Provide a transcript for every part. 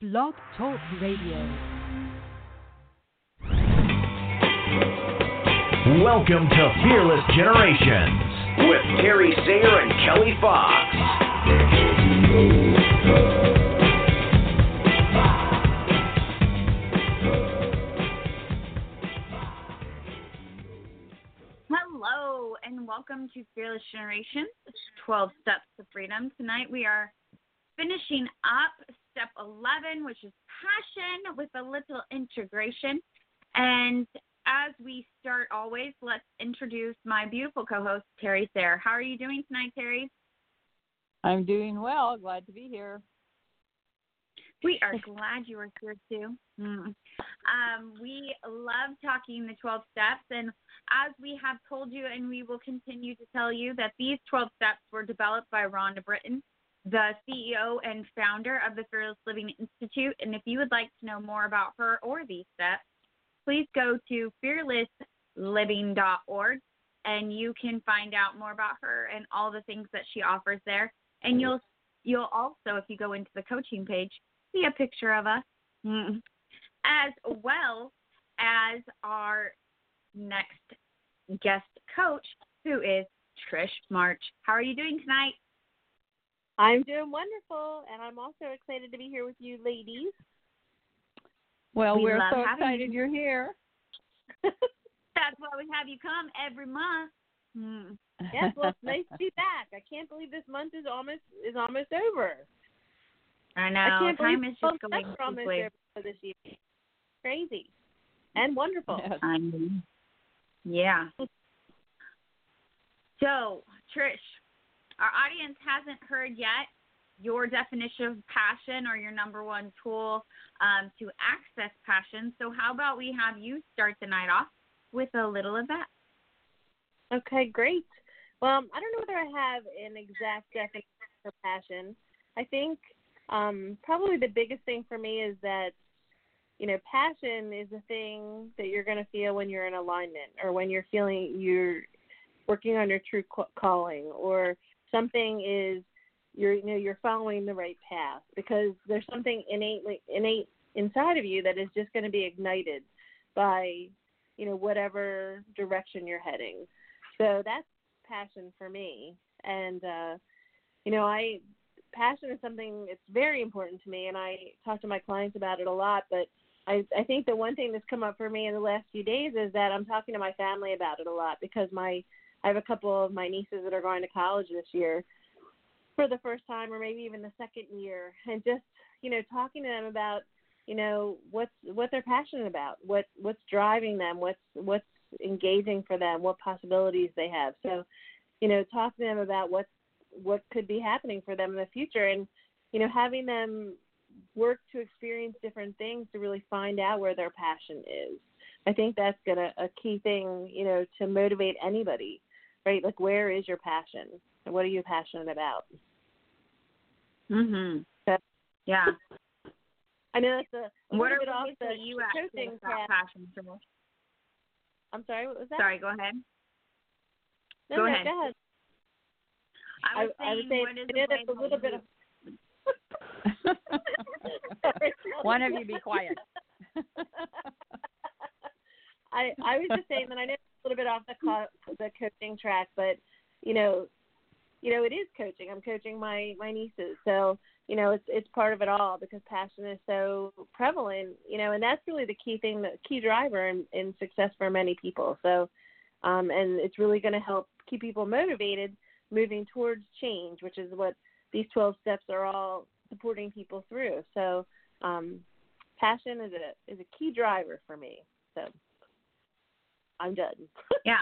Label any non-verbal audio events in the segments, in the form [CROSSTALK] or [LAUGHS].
Blog Talk Radio. Welcome to Fearless Generations with Terry Sayer and Kelly Fox. Hello, and welcome to Fearless Generations 12 Steps to Freedom. Tonight we are finishing up step 11, which is passion with a little integration. And as we start always, let's introduce my beautiful co host, Terry Sayre. How are you doing tonight, Terry? I'm doing well. Glad to be here. We are [LAUGHS] glad you are here too. Mm. Um, we love talking the 12 steps, and as we have told you, and we will continue to tell you, that these 12 steps were developed by Rhonda Britten, the CEO and founder of the Fearless Living Institute. And if you would like to know more about her or these steps, please go to fearlessliving.org and you can find out more about her and all the things that she offers there. And you'll you'll also, if you go into the coaching page, see a picture of us, mm, as well as our next guest coach, who is Trish March. How are you doing tonight? I'm doing wonderful, and I'm also excited to be here with you, ladies. Well, We we are so excited you. you're here. [LAUGHS] That's why we have you come every month. Mm. [LAUGHS] yes, well, it's nice to be back. I can't believe this month is almost is almost over. I know. I can't Time believe is just going steps are almost quickly. over for this year. Crazy and wonderful. Yes. I. Yeah. [LAUGHS] So, Trish, our audience hasn't heard yet your definition of passion or your number one tool um, to access passion. So, how about we have you start the night off with a little of that? Okay, great. Well, I don't know whether I have an exact definition for passion. I think um, probably the biggest thing for me is that you know passion is a thing that you're going to feel when you're in alignment or when you're feeling you're working on your true calling or something is you're you know you're following the right path because there's something innately innate inside of you that is just going to be ignited by you know whatever direction you're heading. So that's passion for me. And uh you know i passion is something it's very important to me and i talk to my clients about it a lot but i i think the one thing that's come up for me in the last few days is that i'm talking to my family about it a lot because my i have a couple of my nieces that are going to college this year for the first time or maybe even the second year and just you know talking to them about you know what's what they're passionate about what what's driving them what's what's engaging for them what possibilities they have. So you know talk to them about what's what could be happening for them in the future and you know having them work to experience different things to really find out where their passion is. I think that's gonna a key thing you know to motivate anybody right like where is your passion and what are you passionate about Mm-hmm. Okay. Yeah. i know that's a, What are bit off the you coaching passion, Trish? i'm sorry what was that Sorry, go ahead. no, go no, ahead. go ahead I was I saying, would say I that's a little bit of [LAUGHS] One of you be quiet. [LAUGHS] [LAUGHS] I I was just saying that I know little bit off the co- the coaching track, but you know, you know, it is coaching. I'm coaching my my nieces, so you know, it's it's part of it all because passion is so prevalent. You know, and that's really the key thing, the key driver in, in success for many people. So, um, and it's really going to help keep people motivated, moving towards change, which is what these 12 steps are all supporting people through. So, um, passion is a is a key driver for me. So. I'm done. Yeah.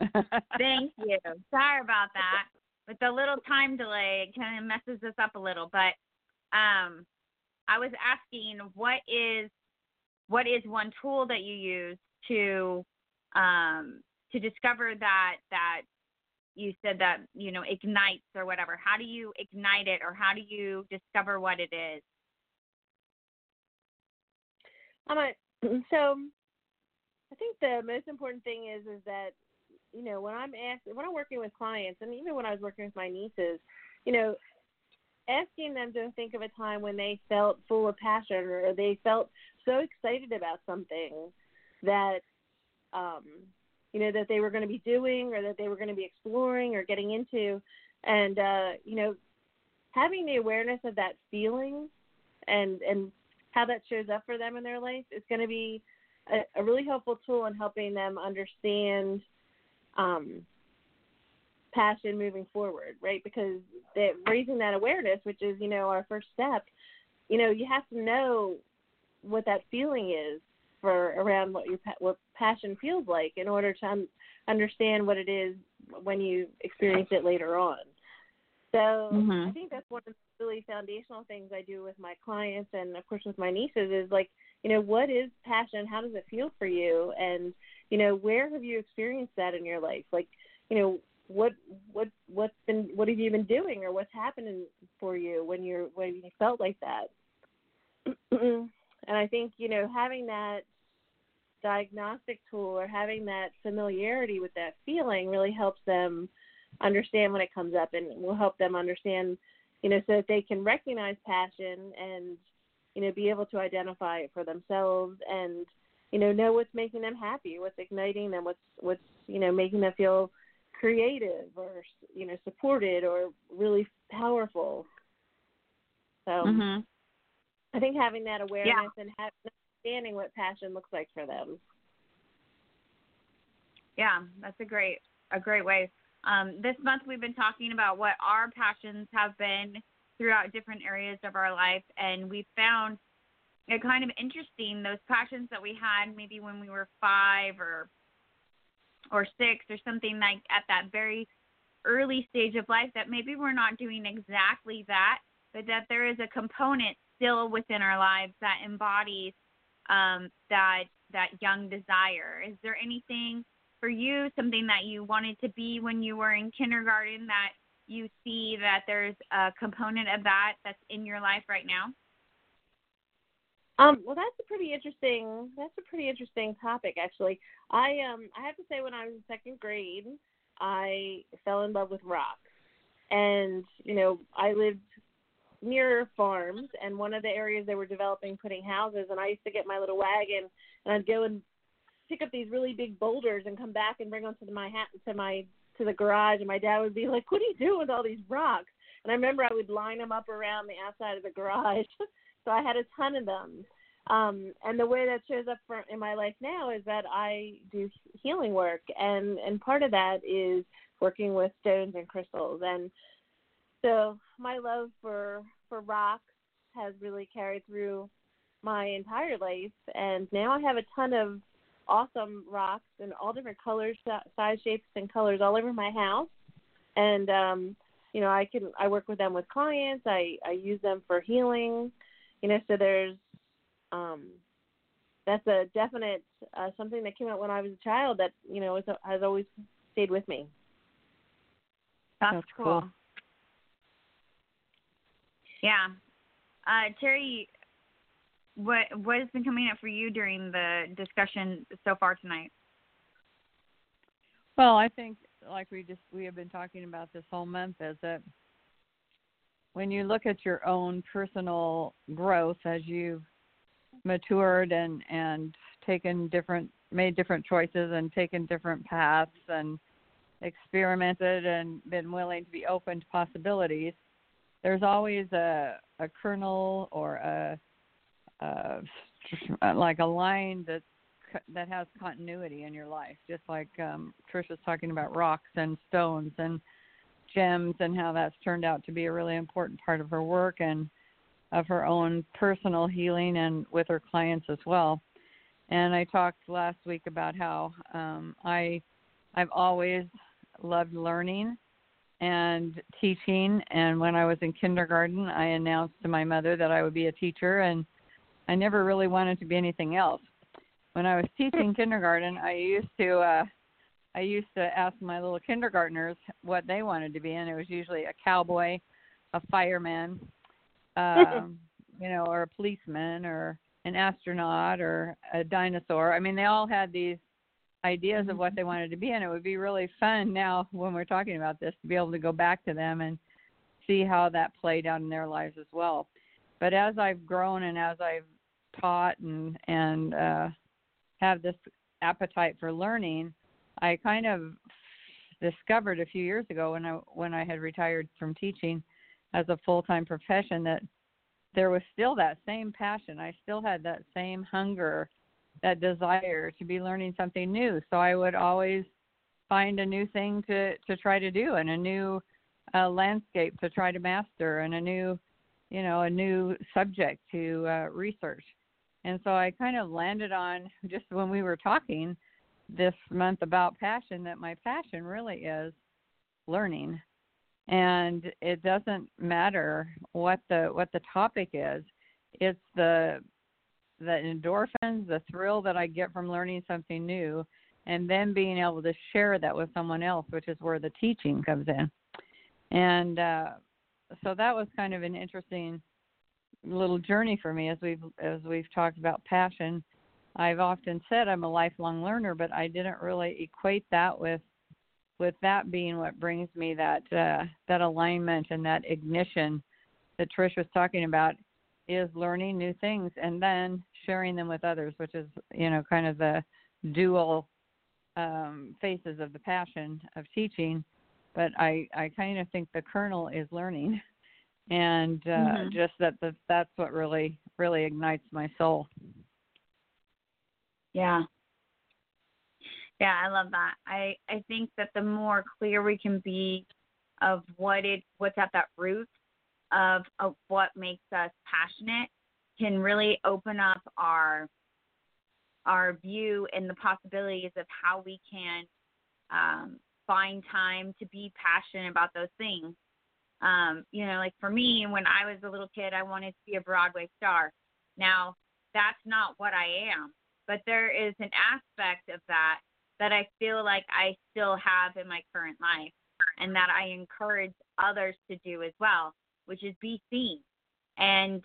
[LAUGHS] Thank you. Sorry about that. With the little time delay, it kind of messes us up a little. But um, I was asking, what is what is one tool that you use to um, to discover that that you said that you know ignites or whatever? How do you ignite it, or how do you discover what it is? I'm a, [CLEARS THROAT] so I think the most important thing is is that you know when I'm asked when I'm working with clients and even when I was working with my nieces, you know, asking them to think of a time when they felt full of passion or they felt so excited about something that um you know that they were going to be doing or that they were going to be exploring or getting into. And uh you know having the awareness of that feeling and and how that shows up for them in their life is going to be a, a really helpful tool in helping them understand um passion moving forward, right? Because that raising that awareness, which is you know our first step, you know you have to know what that feeling is for around what your what passion feels like in order to un- understand what it is when you experience it later on. So Mhm. I think that's one of the really foundational things I do with my clients and of course with my nieces is like, you know, what is passion? How does it feel for you? And, you know, where have you experienced that in your life? Like, you know, what what what's been what have you been doing or what's happening for you when you're when you felt like that? [CLEARS THROAT] and I think, you know, having that diagnostic tool or having that familiarity with that feeling really helps them understand when it comes up and will help them understand, you know, so that they can recognize passion and, you know, be able to identify it for themselves and, you know, know what's making them happy, what's igniting them, what's what's, you know, making them feel creative or you know, supported or really powerful. So Mhm. I think having that awareness and having understanding what passion looks like for them. Yeah, that's a great a great way. Um, this month we've been talking about what our passions have been throughout different areas of our life, and we found it kind of interesting those passions that we had maybe when we were five or or six or something like at that very early stage of life that maybe we're not doing exactly that, but that there is a component still within our lives that embodies um, that that young desire. Is there anything for you, something that you wanted to be when you were in kindergarten that you see that there's a component of that that's in your life right now? Um, well, that's a pretty interesting. That's a pretty interesting topic, actually. I um, I have to say, when I was in second grade, I fell in love with rocks, and you know, I lived near farms, and one of the areas they were developing, putting houses, and I used to get my little wagon, and I'd go and pick up these really big boulders and come back and bring them to my hat to my to the garage, and my dad would be like, "What are you doing with all these rocks?" And I remember I would line them up around the outside of the garage. [LAUGHS] so I had a ton of them. Um, and the way that shows up for, in my life now is that I do healing work, and and part of that is working with stones and crystals. And so my love for for rocks has really carried through my entire life, and now I have a ton of awesome rocks in all different colors, size, shapes, and colors all over my house. And um, you know, I can I work with them with clients. I I use them for healing. You know, so there's um, that's a definite uh, something that came out when I was a child that you know is, has always stayed with me. That's, That's cool. cool. Yeah, uh, Terry, what what has been coming up for you during the discussion so far tonight? Well, I think like we just we have been talking about this whole month is that when you look at your own personal growth as you've matured and and taken different made different choices and taken different paths and experimented and been willing to be open to possibilities there's always a a kernel or a, a like a line that that has continuity in your life just like um Trish was talking about rocks and stones and gems and how that's turned out to be a really important part of her work and of her own personal healing and with her clients as well. And I talked last week about how um, I I've always loved learning and teaching. And when I was in kindergarten, I announced to my mother that I would be a teacher, and I never really wanted to be anything else. When I was teaching [LAUGHS] kindergarten, I used to uh, I used to ask my little kindergartners what they wanted to be, and it was usually a cowboy, a fireman, um, [LAUGHS] you know, or a policeman, or an astronaut, or a dinosaur. I mean, they all had these ideas of what they wanted to be, and it would be really fun now when we're talking about this to be able to go back to them and see how that played out in their lives as well. But as I've grown and as I've taught and and uh, have this appetite for learning, I kind of discovered a few years ago when I when I had retired from teaching as a full time profession that there was still that same passion. I still had that same hunger, that desire to be learning something new. So I would always find a new thing to to try to do and a new uh, landscape to try to master and a new you know a new subject to uh, research and so i kind of landed on [LAUGHS] just when we were talking this month about passion that my passion really is learning. And it doesn't matter what the what the topic is. It's the the endorphins the thrill that i get from learning something new and then being able to share that with someone else which is where the teaching comes in. And uh so that was kind of an interesting little journey for me as we've as we've talked about passion I've often said I'm a lifelong learner, but I didn't really equate that with with that being what brings me that uh, that alignment and that ignition that Trish was talking about is learning new things and then sharing them with others, which is you know kind of the dual um, faces of the passion of teaching. But I I kind of think the kernel is learning, [LAUGHS] and uh, mm-hmm. just that the, that's what really really ignites my soul. Yeah. Yeah, I love that. I I think that the more clear we can be of what it what's at that root of of what makes us passionate can really open up our our view and the possibilities of how we can um, find time to be passionate about those things. Um, you know, like for me, when I was a little kid, I wanted to be a Broadway star. Now, that's not what I am but there is an aspect of that that I feel like I still have in my current life and that I encourage others to do as well, which is be seen and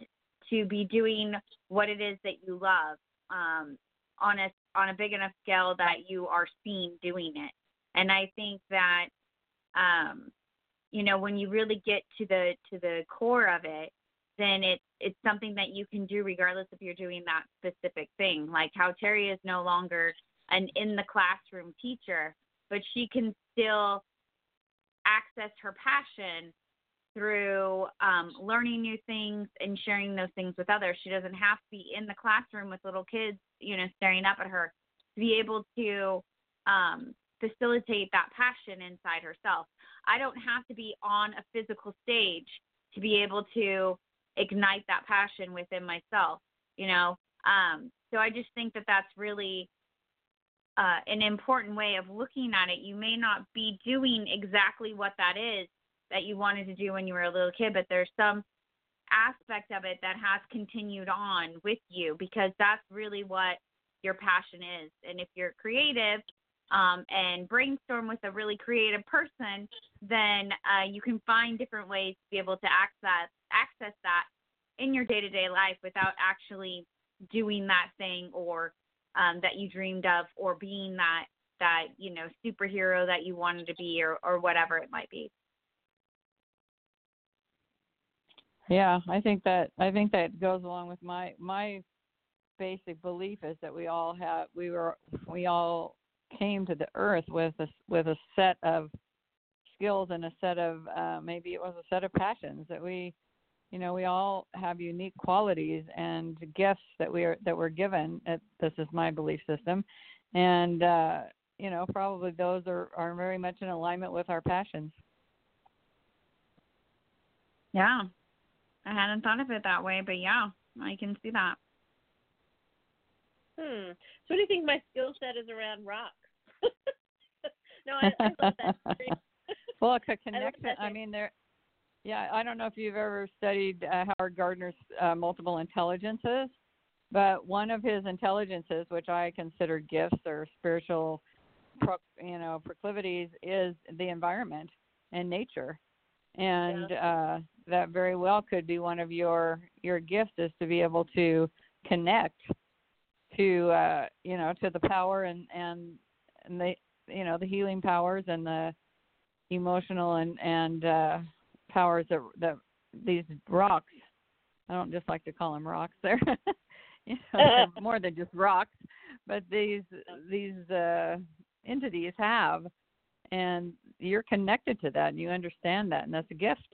to be doing what it is that you love um, on a on a big enough scale that you are seen doing it. And I think that um, you know when you really get to the to the core of it, then it's it's something that you can do regardless if you're doing that specific thing. Like how Terry is no longer an in the classroom teacher, but she can still access her passion through um, learning new things and sharing those things with others. She doesn't have to be in the classroom with little kids, you know, staring up at her to be able to um, facilitate that passion inside herself. I don't have to be on a physical stage to be able to ignite that passion within myself you know? Um so i just think that that's really uh, an important way of looking at it. You may not be doing exactly what that is that you wanted to do when you were a little kid but there's some aspect of it that has continued on with you because that's really what your passion is. And if you're creative um, and brainstorm with a really creative person, then uh, you can find different ways to be able to access access that in your day to day life without actually doing that thing or um, that you dreamed of or being that that you know superhero that you wanted to be or or whatever it might be. Yeah, I think that I think that goes along with my my basic belief is that we all have we were we all came to the earth with a with a set of skills and a set of uh, maybe it was a set of passions that we you know we all have unique qualities and gifts that we are that we're given at, this is my belief system. And uh you know probably those are are very much in alignment with our passions. Yeah. I hadn't thought of it that way but yeah i can see that hmm. So what do you think my skill set is around rocks [LAUGHS] no i, I love that [LAUGHS] well a [LAUGHS] connection. I, I mean there yeah, I don't know if you've ever studied uh, Howard Gardner's uh, multiple intelligences, but one of his intelligences, which I consider gifts or spiritual, pro, you know, proclivities, is the environment and nature, and yeah. uh, that very well could be one of your your gifts is to be able to connect to uh, you know to the power and and and the you know the healing powers and the emotional and and uh, powers that that these rocks. I don't just like to call them rocks. They're [LAUGHS] you know, they're [LAUGHS] more than just rocks, but these these uh, entities have, and you're connected to that, and you understand that, and that's a gift,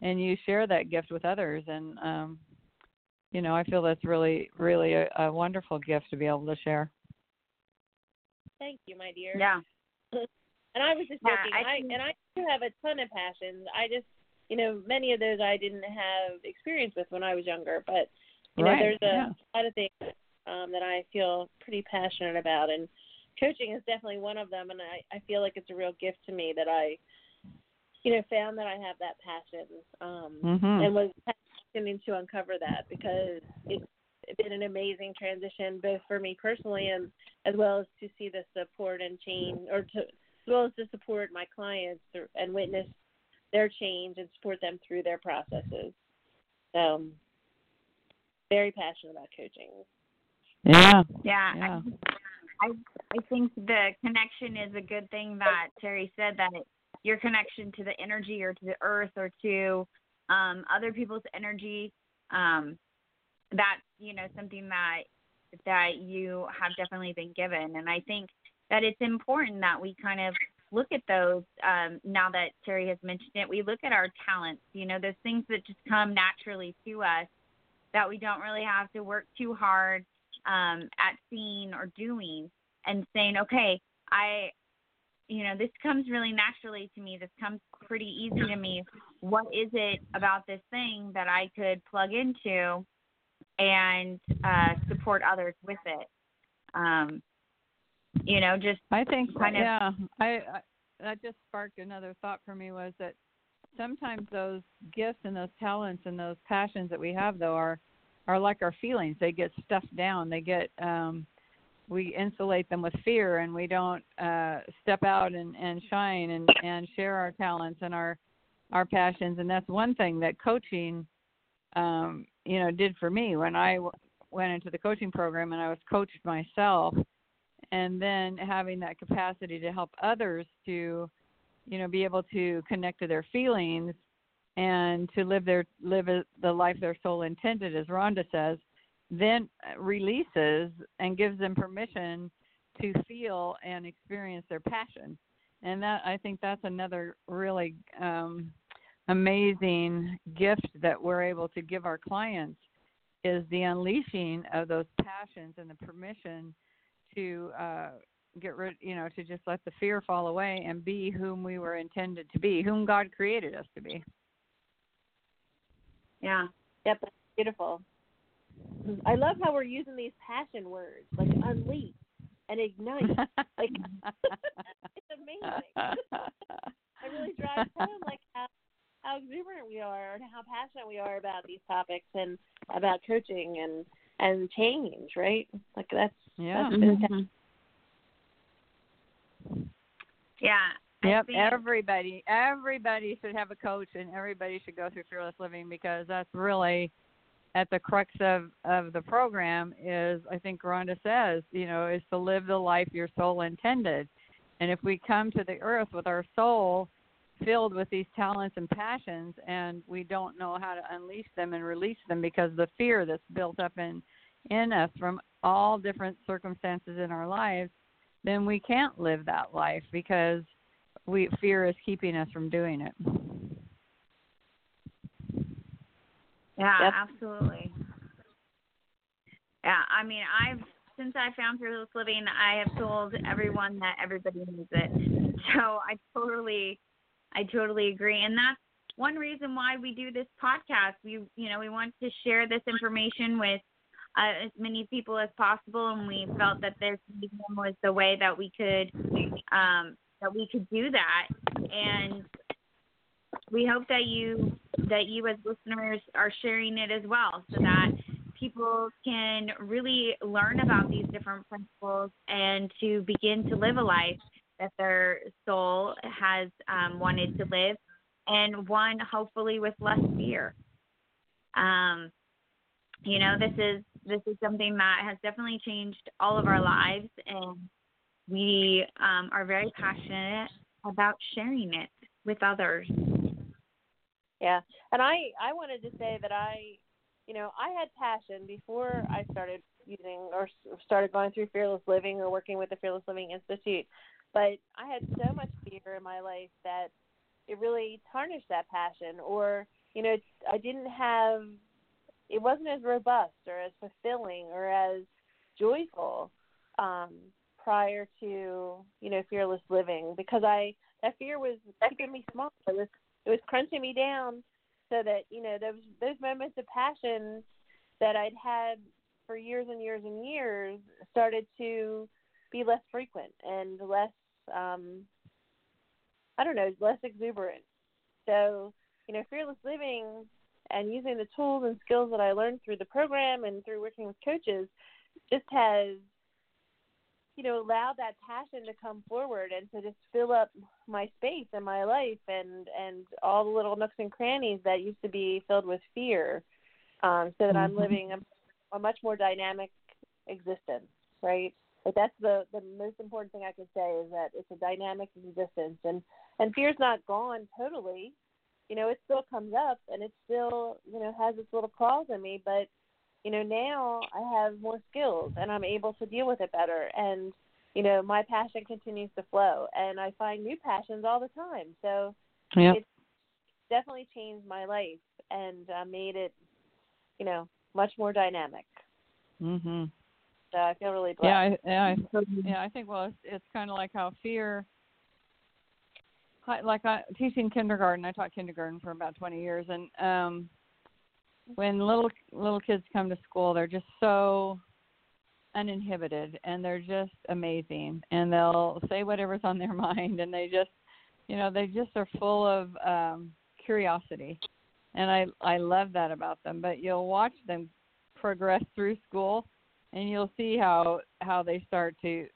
and you share that gift with others, and um, you know, I feel that's really really a, a wonderful gift to be able to share. Thank you, my dear. Yeah. [LAUGHS] And I was just Yeah, joking. I I, think- and I do have a ton of passions. I just, you know, many of those I didn't have experience with when I was younger. But you know, there's a yeah. lot of things um, that I feel pretty passionate about, and coaching is definitely one of them. And I, I feel like it's a real gift to me that I, you know, found that I have that passion, um, Mhm. and was passionate to uncover that because it's been an amazing transition both for me personally and as well as to see the support and change, or to as well as to support my clients and witness their change and support them through their processes. So, very passionate about coaching. Yeah. Yeah. Yeah. I I think the connection is a good thing that Terry said that your connection to the energy or to the earth or to um, other people's energy um, that's you know something that that you have definitely been given. And I think that it's important that we kind of look at those um, now that Terry has mentioned it we look at our talents you know those things that just come naturally to us that we don't really have to work too hard um, at seeing or doing and saying, okay, I, you know, this comes really naturally to me. This comes pretty easy to me. What is it about this thing that I could plug into and uh, support others with it? Um, you know, just I think kind of- yeah. I, I that just sparked another thought for me was that sometimes those gifts and those talents and those passions that we have though are are like our feelings. They get stuffed down. They get um we insulate them with fear and we don't uh step out and and shine and and share our talents and our our passions. And that's one thing that coaching um you know did for me when I w- went into the coaching program and I was coached myself. And then having that capacity to help others to you know be able to connect to their feelings and to live their live the life their soul intended as Rhonda says then releases and gives them permission to feel and experience their passion. And that I think that's another really um amazing gift that we're able to give our clients is the unleashing of those passions and the permission to uh get rid you know to just let the fear fall away and be whom we were intended to be whom god created us to be. Yeah, Yep, that's beautiful. I love how we're using these passion words like unleash and ignite. Like [LAUGHS] it's amazing. it really drives home like how how exuberant we are and how passionate we are about these topics and about coaching and and change, right? Like that's yeah that's mm-hmm. fantastic. yeah. Yep, everybody everybody should have a coach and everybody should go through fearless living because that's really at the crux of of the program is I think Rhonda says, you know, is to live the life your soul intended. And if we come to the earth with our soul filled with these talents and passions and we don't know how to unleash them and release them because the fear that's built up in in us from all different circumstances in our lives, then we can't live that life because we fear is keeping us from doing it. Yeah, Yep. absolutely. Yeah, I mean, I've since I found Fearless Living, I have told everyone that everybody needs it. [LAUGHS] So I totally, I totally agree, and that's one reason why we do this podcast. We, you know, we want to share this information with uh, as many people as possible, and we felt that this medium was the way that we could, um, that we could do that, and we hope that you that you as listeners are sharing it as well so that people can really learn about these different principles and to begin to live a life that their soul has um, wanted to live and one hopefully with less fear. Um, you know this is this is something that has definitely changed all of our lives and we um, are very passionate about sharing it with others Yeah, and I I wanted to say that I, you know, I had passion before I started using or started going through Fearless Living or working with the Fearless Living Institute, but I had so much fear in my life that it really tarnished that passion, or you know, I didn't have, it wasn't as robust or as fulfilling or as joyful um, prior to you know Fearless Living because I that fear was keeping me small. It was it was crunching me down so that you know those those moments of passion that I'd had for years and years and years started to be less frequent and less um I don't know less exuberant. So you know fearless living and using the tools and skills that I learned through the program and through working with coaches just has you know, allow that passion to come forward and to just fill up my space in my life and and all the little nooks and crannies that used to be filled with fear, um, so that mm-hmm. I'm living a, a much more dynamic existence, right? Like that's the the most important thing I can say is that it's a dynamic existence and and fear's not gone totally. You know, it still comes up and it still, you know, has its little claws in me, but you know, now I have more skills and I'm able to deal with it better. And, you know, my passion continues to flow and I find new passions all the time. So yep. it's definitely changed my life and uh, made it, you know, much more dynamic. Mhm. So I feel really blessed. Yeah, I, [LAUGHS] yeah, I, yeah. I think well, it's, it's kind of like how fear like I teaching kindergarten. I taught kindergarten for about 20 years, and um, when little little kids come to school, they're just so uninhibited and they're just amazing. And they'll say whatever's on their [LAUGHS] mind and they just you know they just are full of um curiosity. And i i love that about them. But you'll watch them progress through school and you'll see how how they start to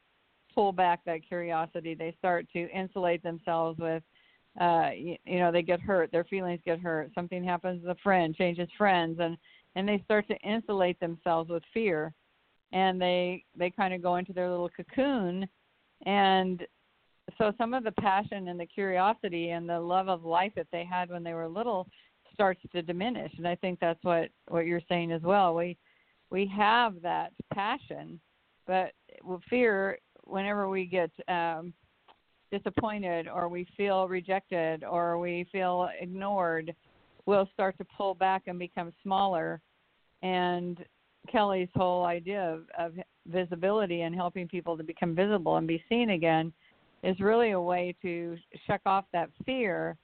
pull back that curiosity. They start to insulate themselves with uh you, you know they get hurt their feelings get hurt something happens to friend changes friends and and they start to insulate themselves with fear. And they they kind of go into their little cocoon. And so some of the passion and the curiosity and the love of life that they had when they were little starts to diminish. And i think that's what what you're saying as well. We we have that passion but fear whenever we get um disappointed or we feel rejected or we feel ignored, we'll start to pull back and become smaller. And Kelly's whole idea of, of visibility and helping people to become visible and be seen again is really a way to check off that fear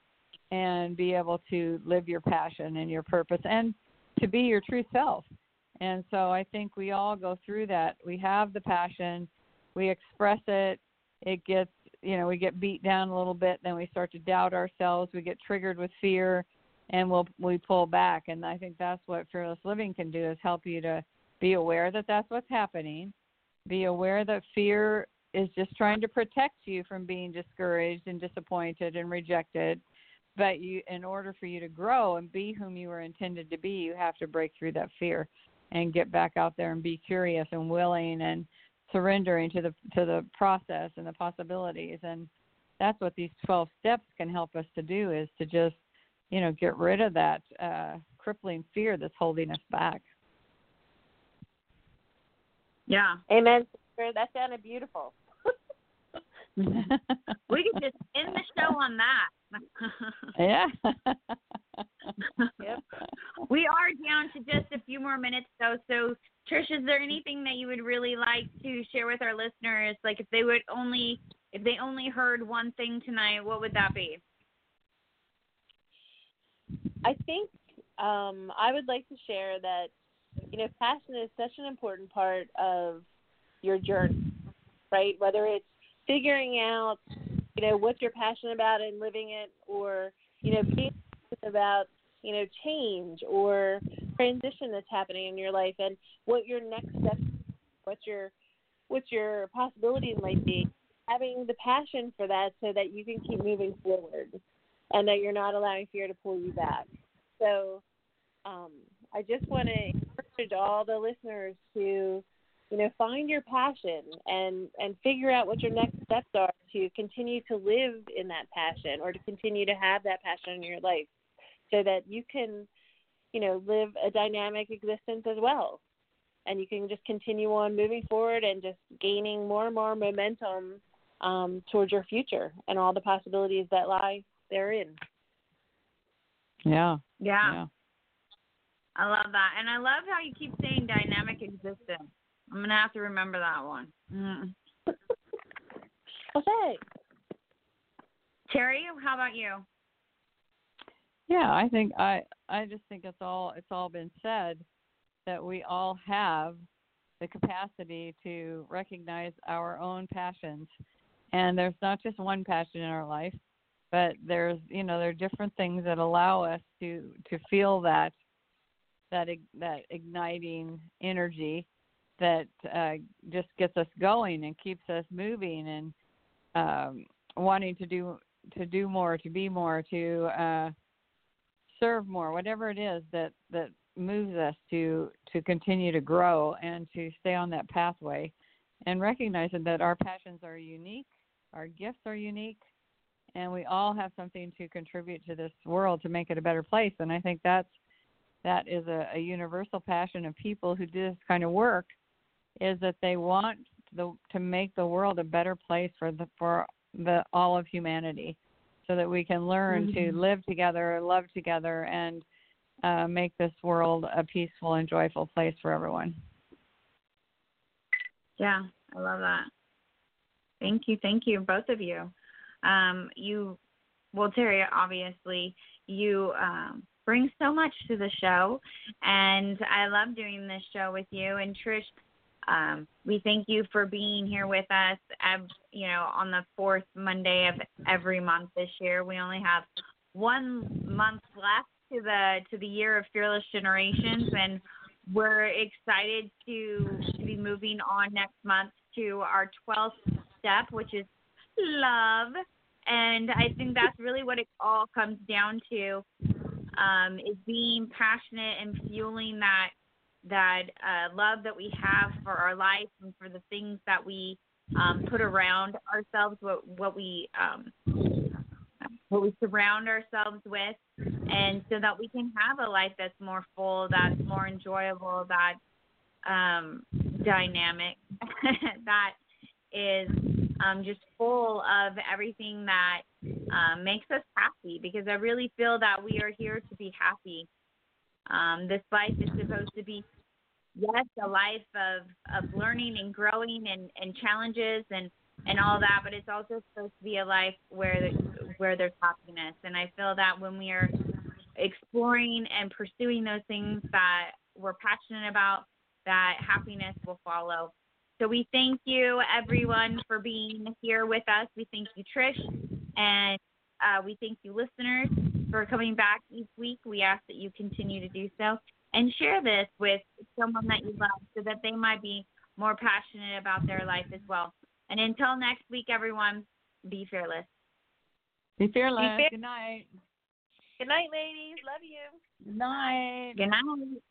and be able to live your passion and your purpose and to be your true self. And so I think we all go through that. We have the passion, we express it, it gets you know we get beat down a little bit then we start to doubt ourselves we get triggered with fear and we'll we pull back. And i think that's what fearless living can do is help you to be aware that that's what's happening be aware that fear is just trying to protect you from being discouraged and disappointed and rejected. But you in order for you to grow and be whom you were intended to be you have to break through that fear and get back out there and be curious and willing and surrendering to the to the process and the possibilities. And that's what these 12 steps can help us to do is to just you know get rid of that uh, crippling fear that's holding us back. Yeah. Amen that sounded beautiful. [LAUGHS] We could just end the show on that. [LAUGHS] Yeah. Yep. We are down to just a few more minutes though, so Trish, is there anything that you would really like to share with our listeners? Like if they would only if they only heard one thing tonight, what would that be? I think um, I would like to share that you know passion is such an important part of your journey, right? Whether it's figuring out you know what you're passionate about and living it, or you know being about you know change or transition that's happening in your life and what your next steps what your what your possibilities might be. Having the passion for that so that you can keep moving forward and that you're not allowing fear to pull you back. So um, i just want to encourage all the listeners to you know find your passion and and figure out what your next steps are to continue to live in that passion or to continue to have that passion in your life so that you can, you know, live a dynamic existence as well. And you can just continue on moving forward and just gaining more and more momentum um, towards your future and all the possibilities that lie therein. Yeah. Yeah. Yeah. I love that. And I love how you keep saying dynamic existence. I'm going to have to remember that one. Mm. [LAUGHS] Okay. Terry, how about you? Yeah, I think I I just think it's all it's all been said that we all have the capacity to recognize our own passions. And there's not just one passion in our life, but there's you know there are different things that allow us to to feel that that that igniting energy that uh, just gets us going and keeps us moving and um, wanting to do to do more, to be more, to uh, serve more, whatever it is that that moves us to to continue to grow and to stay on that pathway, and recognizing that our passions are unique, our gifts are unique, and we all have something to contribute to this world to make it a better place. And I think that's that is a, a universal passion of people who do this kind of work, is that they want the to make the world a better place for the for the all of humanity so that we can learn mm-hmm. to live together, love together, and uh, make this world a peaceful and joyful place for everyone. Yeah, I love that. Thank you, thank you, both of you. Um, you, well, Terry, obviously, you um, bring so much to the show, and I love doing this show with you. And Trish, um, we thank you for being here with us. you know, on the fourth Monday of every month this year. We only have one month left to the to the year of Fearless Generations, and we're excited to, to be moving on next month to our 12th step, which is love. And I think that's really what it all comes down to um, is being passionate and fueling that that uh, love that we have for our life and for the things that we um, put around ourselves, what what we um, what we surround ourselves with, and so that we can have a life that's more full, that's more enjoyable, that um, dynamic, [LAUGHS] that is um, just full of everything that um, makes us happy. Because I really feel that we are here to be happy. Um, this life is supposed to be yes, a life of of learning and growing and and challenges and and all that, but it's also supposed to be a life where where there's happiness. And I feel that when we are exploring and pursuing those things that we're passionate about, that happiness will follow. So we thank you everyone for being here with us. We thank you, Trish, and uh, we thank you, listeners, for coming back each week. We ask that you continue to do so and share this with someone that you love so that they might be more passionate about their life as well. And until next week, everyone, be fearless. Be fearless. Be fear- Good night. Good night, ladies. Love you. Good night. Good night.